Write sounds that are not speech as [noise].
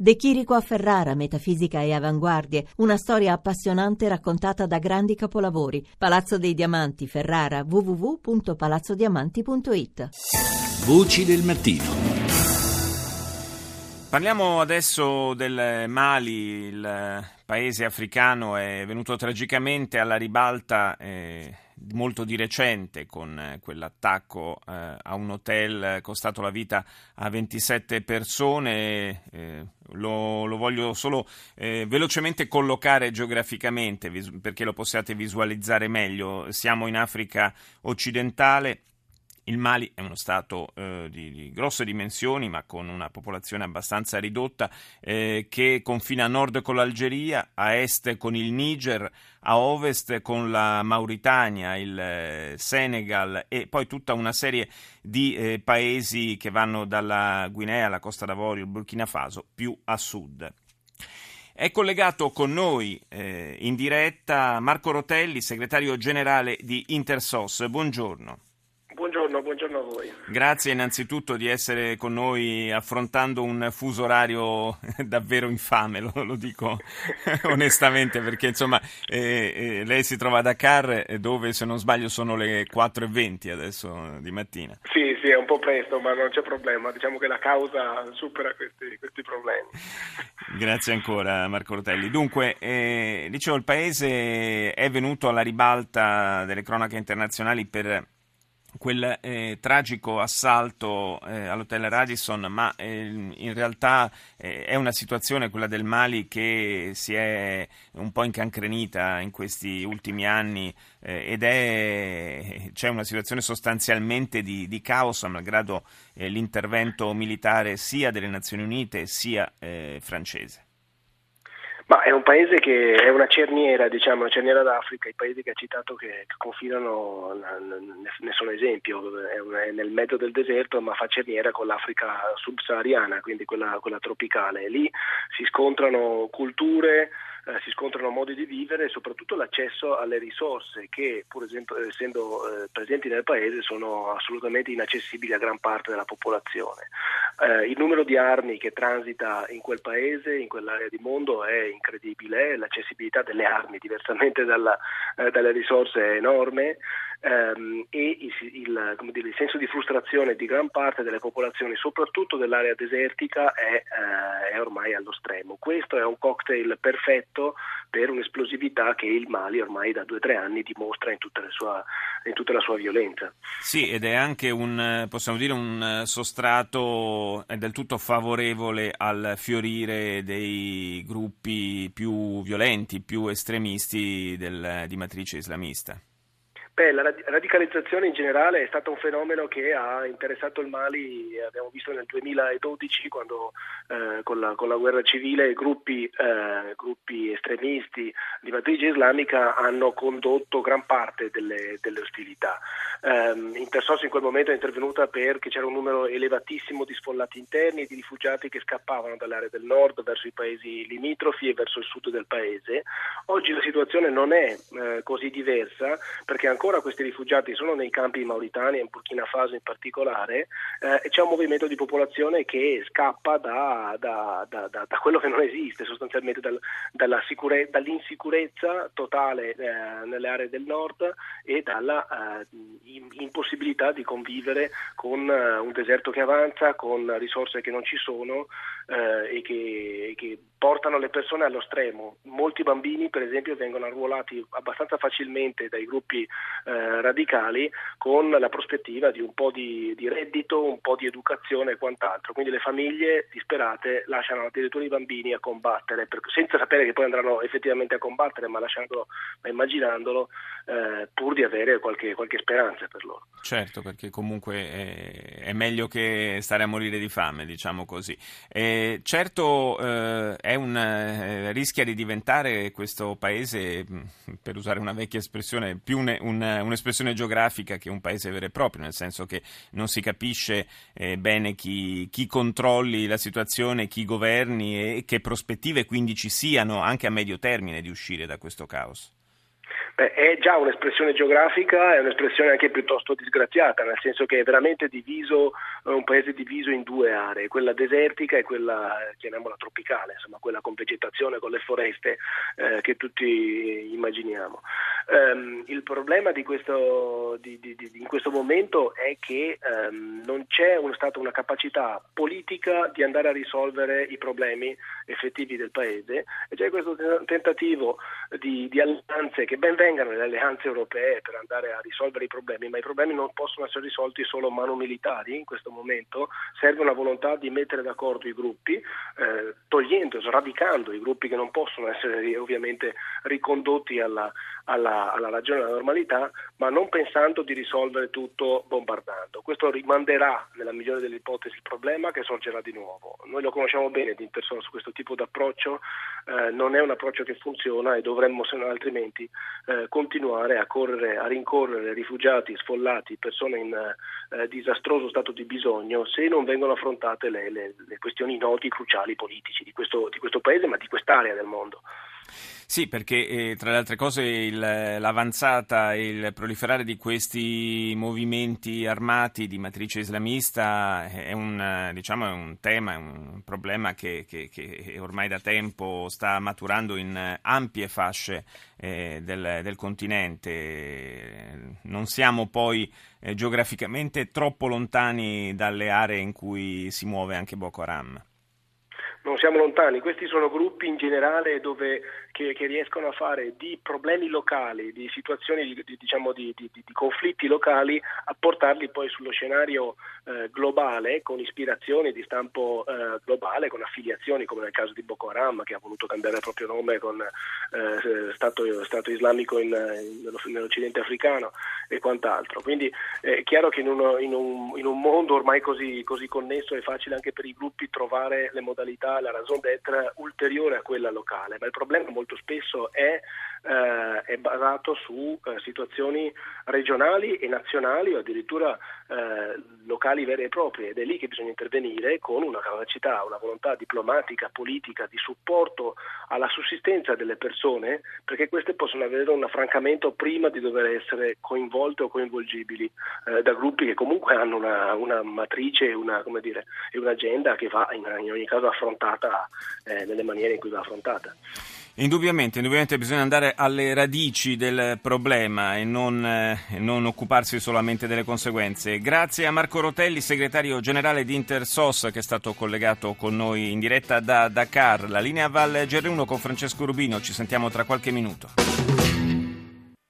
De Chirico a Ferrara, metafisica e avanguardie, una storia appassionante raccontata da grandi capolavori. Palazzo dei Diamanti, Ferrara, www.palazzodiamanti.it. Voci del mattino. Parliamo adesso del Mali, il paese africano è venuto tragicamente alla ribalta. Eh, molto di recente con eh, quell'attacco eh, a un hotel costato la vita a 27 persone. Eh, lo, lo, voglio solo eh, velocemente collocare geograficamente perché lo possiate visualizzare meglio. Siamo in Africa occidentale. Il Mali è uno Stato eh, di, di, grosse dimensioni, ma con una popolazione abbastanza ridotta, eh, che confina a nord con l'Algeria, a est con il Niger, a ovest con la Mauritania, il eh, Senegal e poi tutta una serie di eh, paesi che vanno dalla Guinea alla Costa d'Avorio, il Burkina Faso, più a sud. È collegato con noi eh, in diretta Marco Rotelli, segretario generale di Intersos. Buongiorno. Buongiorno, buongiorno, a voi. Grazie innanzitutto di essere con noi affrontando un fuso orario [laughs] davvero infame, lo, lo dico [laughs] onestamente, perché insomma eh, eh, lei si trova a Dakar dove se non sbaglio sono le 4.20 adesso di mattina. Sì, sì, è un po' presto, ma non c'è problema, diciamo che la causa supera questi, questi problemi. [laughs] Grazie ancora Marco Rotelli. Dunque, eh, dicevo, il Paese è venuto alla ribalta delle cronache internazionali per quel eh, tragico assalto eh, all'hotel Radisson, ma eh, in realtà eh, è una situazione, quella del Mali, che si è un po' incancrenita in questi ultimi anni eh, ed è, c'è una situazione sostanzialmente di, di caos, malgrado eh, l'intervento militare sia delle Nazioni Unite sia francese. Ma è un paese che è una cerniera, diciamo, una cerniera d'Africa, i paesi che ha citato che, che confinano ne sono esempio, è nel mezzo del deserto ma fa cerniera con l'Africa subsahariana, quindi quella, quella tropicale. Lì si scontrano culture, eh, si scontrano modi di vivere e soprattutto l'accesso alle risorse che pur esempio, essendo eh, presenti nel paese sono assolutamente inaccessibili a gran parte della popolazione. Eh, il numero di armi che transita in quel paese, in quell'area di mondo è incredibile, l'accessibilità delle armi diversamente dalla, eh, dalle risorse è enorme ehm, e il, il, dire, il, senso di frustrazione di gran parte delle popolazioni, soprattutto dell'area desertica, è, eh, è, ormai allo stremo. Questo è un cocktail perfetto per un'esplosività che il Mali ormai da due o tre anni dimostra in tutta, sua, in tutta, la sua violenza. Sì, ed è anche un, possiamo dire, un sostrato del tutto favorevole al fiorire dei gruppi più violenti, più estremisti del, di matrice islamista. Beh, la radicalizzazione in generale è stato un fenomeno che ha interessato il Mali, abbiamo visto nel 2012 quando eh, con, la, con, la, guerra civile gruppi, eh, gruppi, estremisti di matrice islamica hanno condotto gran parte delle, delle ostilità. Um, Intersos in quel momento è intervenuta perché c'era un numero elevatissimo di sfollati interni e di rifugiati che scappavano dall'area del nord verso i paesi limitrofi e verso il sud del paese. Oggi la situazione non è eh, così diversa perché ancora questi rifugiati sono nei campi in Mauritania, in Burkina Faso in particolare, eh, e c'è un movimento di popolazione che scappa da, da, da, da quello che non esiste, sostanzialmente dal, sicure, dall'insicurezza totale eh, nelle aree del nord e dalla eh, impossibilità di convivere con uh, un deserto che avanza, con risorse che non ci sono uh, e, che, che, portano le persone allo stremo. Molti bambini, per esempio, vengono arruolati abbastanza facilmente dai gruppi uh, radicali con la prospettiva di un po' di, di, reddito, un po' di educazione e quant'altro. Quindi le famiglie disperate lasciano addirittura i bambini a combattere, per, senza sapere che poi andranno effettivamente a combattere, ma lasciandolo, ma immaginandolo, pur di avere qualche, qualche speranza per loro. Certo, perché comunque è, è meglio che stare a morire di fame, diciamo così. E certo eh, un, eh, rischia di diventare questo paese, mm, per usare una vecchia espressione, più un, un, un'espressione geografica che un paese vero e proprio, nel senso che non si capisce eh, bene chi, chi controlli la situazione, chi governi e che prospettive quindi ci siano anche a medio termine di uscire da questo caos. È già un'espressione geografica, è un'espressione anche piuttosto disgraziata, nel senso che è veramente diviso, un paese diviso in due aree, quella desertica e quella, chiamiamola tropicale, insomma quella con vegetazione, con le foreste eh, che tutti immaginiamo. Um, il problema di questo, di, di, di, in questo momento è che um, non c'è un, stata una capacità politica di andare a risolvere i problemi effettivi del paese e c'è questo tentativo di, alleanze che ben vengano le alleanze europee per andare a risolvere i problemi, ma i problemi non possono essere risolti solo mano militari in questo momento, serve una volontà di mettere d'accordo i gruppi, eh, togliendo, sradicando i gruppi che non possono essere ovviamente ricondotti alla, alla, alla ragione della normalità, ma non pensando di risolvere tutto bombardando. Questo rimanderà, nella migliore delle ipotesi, il problema che sorgerà di nuovo. Noi lo conosciamo bene di Interson su questo tipo di approccio, eh, non è un approccio che funziona e dovremmo, se non altrimenti, eh, continuare a, correre, a rincorrere rifugiati, sfollati, persone in eh, disastroso stato di bisogno se non vengono affrontate le, le, le questioni noti, cruciali, politici di questo, di questo paese, ma di quest'area del mondo. Sì, perché eh, tra le altre cose il, l'avanzata e il proliferare di questi movimenti armati di matrice islamista è un, diciamo, è un tema, è un problema che, che, che, ormai da tempo sta maturando in ampie fasce eh, del, del, continente. Non siamo poi eh, geograficamente troppo lontani dalle aree in cui si muove anche Boko Haram non siamo lontani, questi sono gruppi in generale dove, che, che, riescono a fare di problemi locali, di situazioni di, diciamo, di, di, di conflitti locali, a portarli poi sullo scenario eh, globale con ispirazioni di stampo eh, globale, con affiliazioni come nel caso di Boko Haram che ha voluto cambiare il proprio nome con eh, stato, stato, Islamico in, in, nell'Occidente africano e quant'altro. Quindi è chiaro che in, uno, in, un, in un, mondo ormai così, così connesso è facile anche per i gruppi trovare le modalità la raison d'être ulteriore a quella locale, ma il problema molto spesso è, eh, è basato su eh, situazioni regionali e nazionali o addirittura eh, locali vere e proprie ed è lì che bisogna intervenire con una capacità, una volontà diplomatica, politica di supporto alla sussistenza delle persone perché queste possono avere un affrancamento prima di dover essere coinvolte o coinvolgibili eh, da gruppi che comunque hanno una, una matrice e una, un'agenda che va in, in ogni caso affrontata affrontata eh, nelle maniere in cui va affrontata. Indubbiamente, indubbiamente bisogna andare alle radici del problema e non, eh, non, occuparsi solamente delle conseguenze. Grazie a Marco Rotelli, segretario generale di Intersos, che è stato collegato con noi in diretta da Dakar. La linea Val GR1 con Francesco Rubino, ci sentiamo tra qualche minuto.